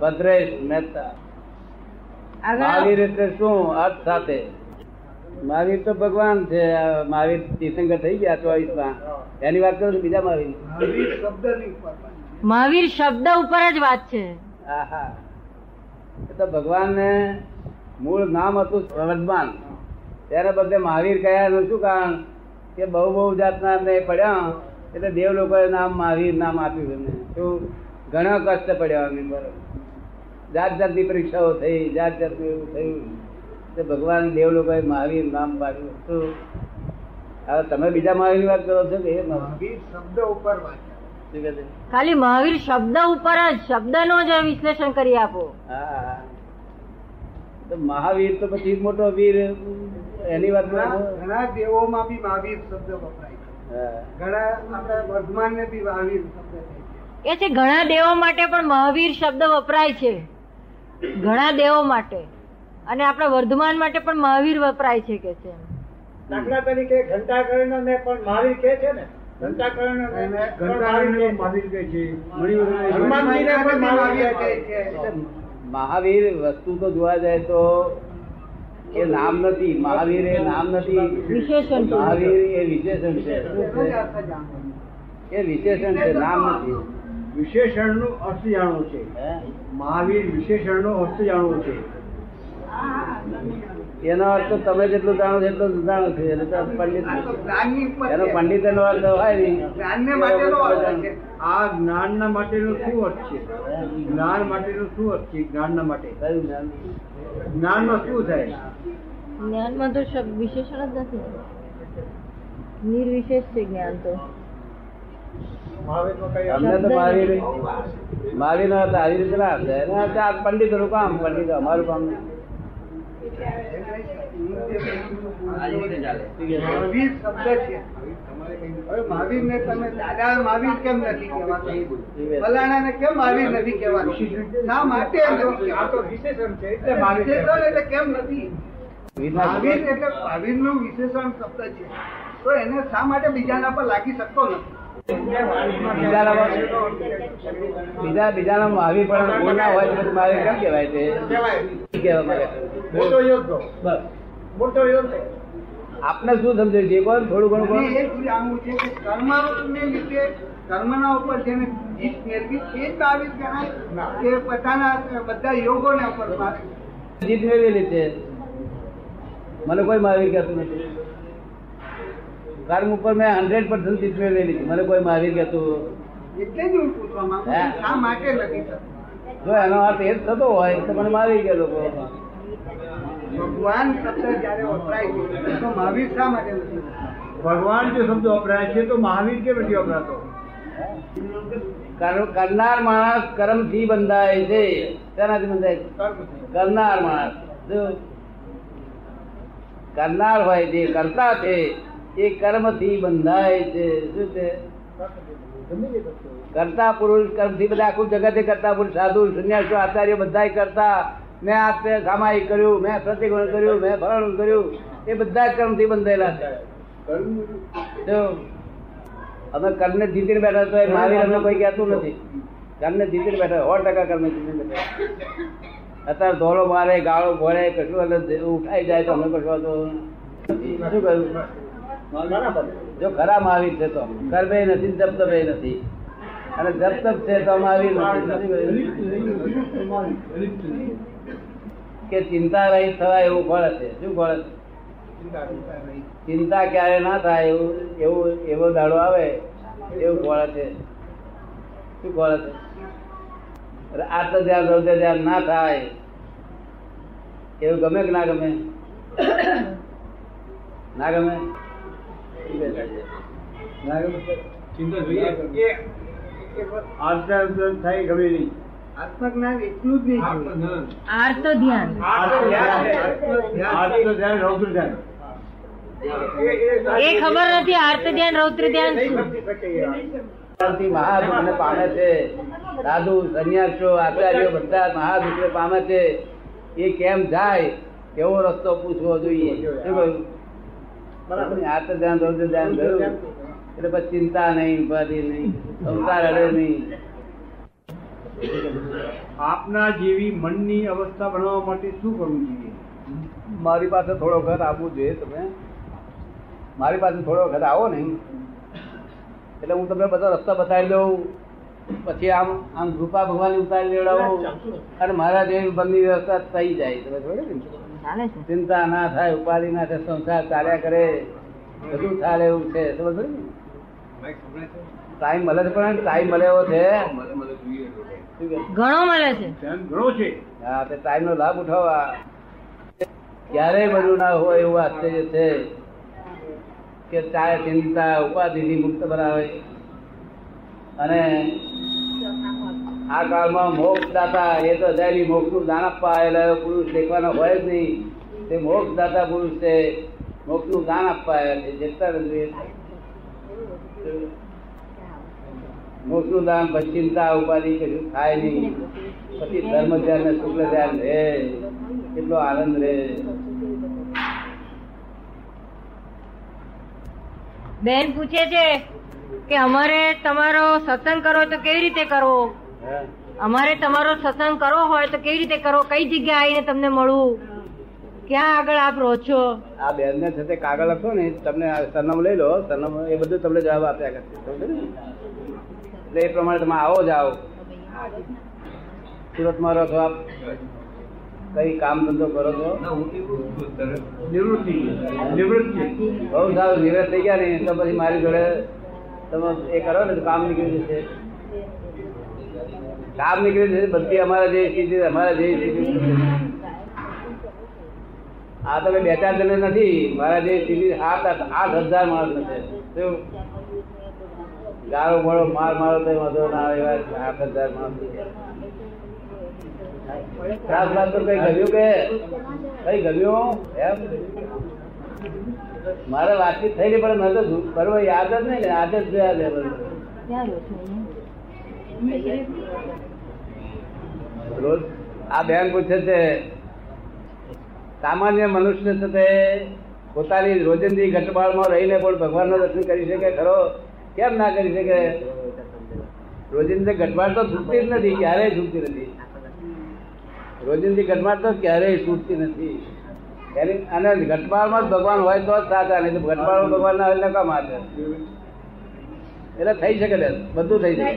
ભદ્રેશ મહેતા. મહાવીર એટલે શું અર્થ સાથે? મહાવીર તો ભગવાન છે મહાવીર તીર્થંકર થઈ ગયા ચોવીસમાં એની વાત કરું બીજા મહાવીર મહાવીર શબ્દ ઉપર જ વાત છે. આહા. એ તો ભગવાનને મૂળ નામ હતું વર્ધમાન ત્યારે બધે મહાવીર કયા એનું શું કારણ? કે બહુ બહુ જાતના એમને પડ્યા. એટલે દેવ લોકોએ નામ મહાવીર નામ આપ્યું એમને. શું? ઘણા કષ્ટ પડ્યા અમે બરોબર જાત જાતની પરીક્ષાઓ થઈ જાત જાતનું એવું થયું. તો ભગવાન દેવ લોકોએ મહાવીર નામ પાડ્યું. શું હવે તમે બીજા મહાવીરની વાત કરો છો કે એ મહાવીર? શબ્દ ઉપર વાત? ખાલી મહાવીર શબ્દ ઉપર જ શબ્દનો જ વિશ્લેષણ કરી આપો. હા. તો મહાવીર તો પછી મોટો વીર એની વાત ઘણા દેવોમાં બી મહાવીર શબ્દ વપરાય હા. ઘણા આપણા વર્ધમાનને બી મહાવીર શબ્દ એ છે ઘણા દેવો માટે પણ મહાવીર શબ્દ વપરાય છે. ઘણા દેવો માટે. અને આપણા વર્ધમાન માટે પણ મહાવીર વપરાય છે કે છે દાખલા તરીકે ઘંટાકર્ણ ને પણ મહાવીર કે છે ને? ઘંટાકર્ણ ને એને મહાવીર કહે છે. મહાવીર કહે છે. હનુમાનજીને પણ મહાવીર કહે છે. મહાવીર વસ્તુ તો જોવા જાય તો એ નામ નથી. મહાવીર એ નામ નથી. વિશેષણ મહાવીર એ વિશેષણ છે. એ વિશેષણ છે. નામ નથી. વિશેષણનું અર્થ જાણવું છે. મહાવીર મહાવીર વિશેષણનો અર્થ જાણવું છે. એનો અર્થ તમે જેટલું જાણો છો એટલું જાણો છો. એટલે તો પંડિત આ તો જ્ઞાનની ઉપર એનો પંડિત એનો અર્થ હોય નહીં. આ જ્ઞાનના માટેનો શું અર્થ છે? જ્ઞાન માટેનો શું અર્થ છે જ્ઞાનના માટે? કયું જ્ઞાન? જ્ઞાનમાં શું થાય? જ્ઞાનમાં તો શબ્દ વિશેષણ જ નથી. નિર્વિશેષ છે જ્ઞાન તો. અમને તો મહાવીર મહાવીર નો આવી રીતે ના અર્થ પંડિતોનું કામ પંડિત અમારું કામ મહાવીરને તમે દાદા મહાવીર કેમ નથી કહેવાતા? ફલાણાને કેમ મહાવીર નથી કહેવાતું? શા માટે આ તો વિશેષણ છે એટલે વિશેષણ એટલે કેમ નથી? મહાવીર એટલે મહાવીરનું વિશેષણ શબ્દ છે. તો એને શા માટે બીજાના પર લાગી શકતો નથી? બીજા બીજાના મહાવીર પણ ગુણ ના હોય તો મારે કેમ કેવાય છે? મોટો યોગ બસ. મોટો યોદ્ધો. આપને શું સમજે? છે કોણ થોડું ઘણું કોણ કર્મને લીધે કર્મના ઉપર જેને જીત મેળવી એ તાવીજ કે પોતાના બધા યોગોને ઉપર જીત મેળવેલી છે. મને કોઈ મારી કહેતું નથી. કર્મ ઉપર મેં હંડ્રેડ પર્સન્ટ જીત લઈ લીધી. મને કોઈ મહાવીર ગયું એટલે જ હું પૂછવા માંગુ છું માટે નથી જો એનો અર્થ એ જ થતો હોય તો મને મારી લોકો ભગવાન. શબ્દ જયારે વપરાય છે તો મહાવીર શા માટે નથી ભગવાન જે શબ્દ વપરાય છે તો મહાવીર કેમ નથી વપરાતો? કરનાર માણસ કર્મથી બંધાય છે. તેનાથી બંધાય છે? કરનાર માણસ. કરનાર હોય જે કરતા છે એ કર્મથી બંધાય છે. શું છે? કરતા પુરુષ કર્મથી બધા આખું જગતે કરતા પુરુષ, સાધુ સંન્યાસો આચાર્ય બધા કરતા. મેં આ સામાયિક કર્યું, મેં પ્રતિગુણ કર્યું, મેં ભરણ કર્યું. એ બધા કર્મથી બંધાયેલા છે અમે કર્મને જીતીને બેઠા તો મારી અમને કોઈ કહેતું નથી. કર્મને જીતીને બેઠા સો ટકા કર્મ જીતીને બેઠા અત્યારે ધોળો મારે, ગાળો ભોળે, કશું એટલે ઉઠાઈ જાય તો અમે કશું શું કહ્યું? જો ખરા મહાવીર છે તો. કરવે નથી જપ તપે નથી. અને જપ તપ છે તો મહાવીર કે ચિંતા રહી થવાય એવું ફળ છે? શું ફળ છે? ચિંતા ક્યારે ના થાય એવું એવું, એવો દાડો આવે, એવું ફળ છે. શું ફળ છે? આત્મ ધ્યાન રૌદ્ર ધ્યાન ના થાય. એવું ગમે કે ના ગમે? ના ગમે? ના ગમે આત્મા થાય ગમે નહીં આત્મજ્ઞાન એટલું જ નહીં આર્ત ધ્યાન આત્મ ધ્યાન રૌદ્ર ધ્યાન એ ખબર નથી આર્ત ધ્યાન રૌદ્ર ધ્યાનથી પામે છે. સાધુ સંન્યાસો આચાર્યો બધા મહાદુઃખને પામે છે. એ કેમ જાય એવો રસ્તો પૂછવો જોઈએ. શું કહ્યું? આ તો ધ્યાન રૌદ્ર ધ્યાન થયું એટલે પછી ચિંતા નહીં ઉપાધિ નહીં અવતાર અડે નહીં. આપના જેવી મનની અવસ્થા બનાવવા માટે શું કરવું જોઈએ? મારી પાસે થોડો વખત આવવું જોઈએ તમે. મારી પાસે થોડો વખત આવો ને. એટલે હું તમને બધા રસ્તા બતાવી દઉં. પછી આમ આમ કૃપા ભગવાન ઉતારી લેવડાવું. અને મારા જેવી બંધની વ્યવસ્થા થઈ જાય. તમે જોડે ને? ચાલે છે? ચિંતા ના થાય ઉપાધિ ના થાય સંસાર ચાલ્યા કરે બધું ચાલે એવું છે. સમજ ટાઈમ મળે છે પણ ટાઈમ મળે એવો છે. ઘણો મળે છે. ઘણો છે. હા તે ટાઈમ નો લાભ ઉઠાવવા. ક્યારેય બધું ના હોય એવું આશ્ચર્ય છે કે ચાય ચિંતા ઉપાધિથી મુક્ત બનાવે. અને આ કાળમાં મોક્ષ દાતા એ તો જાય મોક્ષનું દાન આપવા આવેલા પુરુષ દેખવાનો હોય જ નહીં. તે મોક્ષ દાતા પુરુષ છે મોક્ષનું દાન આપવા આવેલા છે, જેટલા રજૂએ મોક્ષનું દાન પછી ચિંતા, ઉપાધિ કશું થાય નહીં. પછી ધર્મ ધ્યાન ને શુક્લ ધ્યાન રહે કેટલો આનંદ રે. બેન પૂછે છે કે અમારે તમારો સત્સંગ કરવો તો કેવી રીતે કરવો? અમારે તમારો સત્સંગ કરવો હોય તો કેવી રીતે કરો? કઈ જગ્યાએ આવીને તમને મળવું? ક્યાં આગળ આપ રહો છો? આ બેન ને સાથે કાગળ લખો ને તમને આ સરનામું લઈ લો સરનામું એ બધું તમને જવાબ આપ્યા કરશે. એટલે એ પ્રમાણે તમે આવો જાઓ. સુરતમાં રહો છો આપ? કઈ કામ ધંધો કરો છો? નિવૃત્તિ. નિવૃત્ત. છે બહુ સારું નિવૃત્ત થઈ ગયા ને તો પછી મારી જોડે તમે એ કરો ને તો કામ નીકળી જશે. કામ નીકળી જશે બધી અમારા જે સ્થિતિ અમારા જે સ્થિતિ આ તમે બે ચાર જણ નથી, મારા જે સ્થિતિ આઠ આઠ હજાર માણસ છે ગાળો મળો માર મારો તો વાંધો ના આવે એવા આઠ હજાર માણસ છે. ખાસ વાત તો કઈ ગમ્યું કે? કઈ ગમ્યું? એમ? મારે વાતચીત થઈ ગઈ, પણ મેં તો બરોબર યાદ જ નહીં ને જ યાદ છે બરોબર. રોજ આ બેન પૂછે છે, સામાન્ય મનુષ્ય છે તે પોતાની રોજિંદી ઘટમાળમાં રહીને પણ ભગવાનના દર્શન કરી શકે? ખરો? કેમ ના કરી શકે? રોજિંદી ઘટમાળ તો છૂટતી જ નથી, ક્યારેય છૂટતી નથી. રોજિંદી ઘટમાળ તો ક્યારેય છૂટતી નથી. એની, અને ઘટમાળમાં જ ભગવાન હોય તો જ સાચા, નહીં તો ઘટમાળમાં ભગવાન ના હોય એટલે કામ એટલે થઈ શકે બધું થઈ શકે.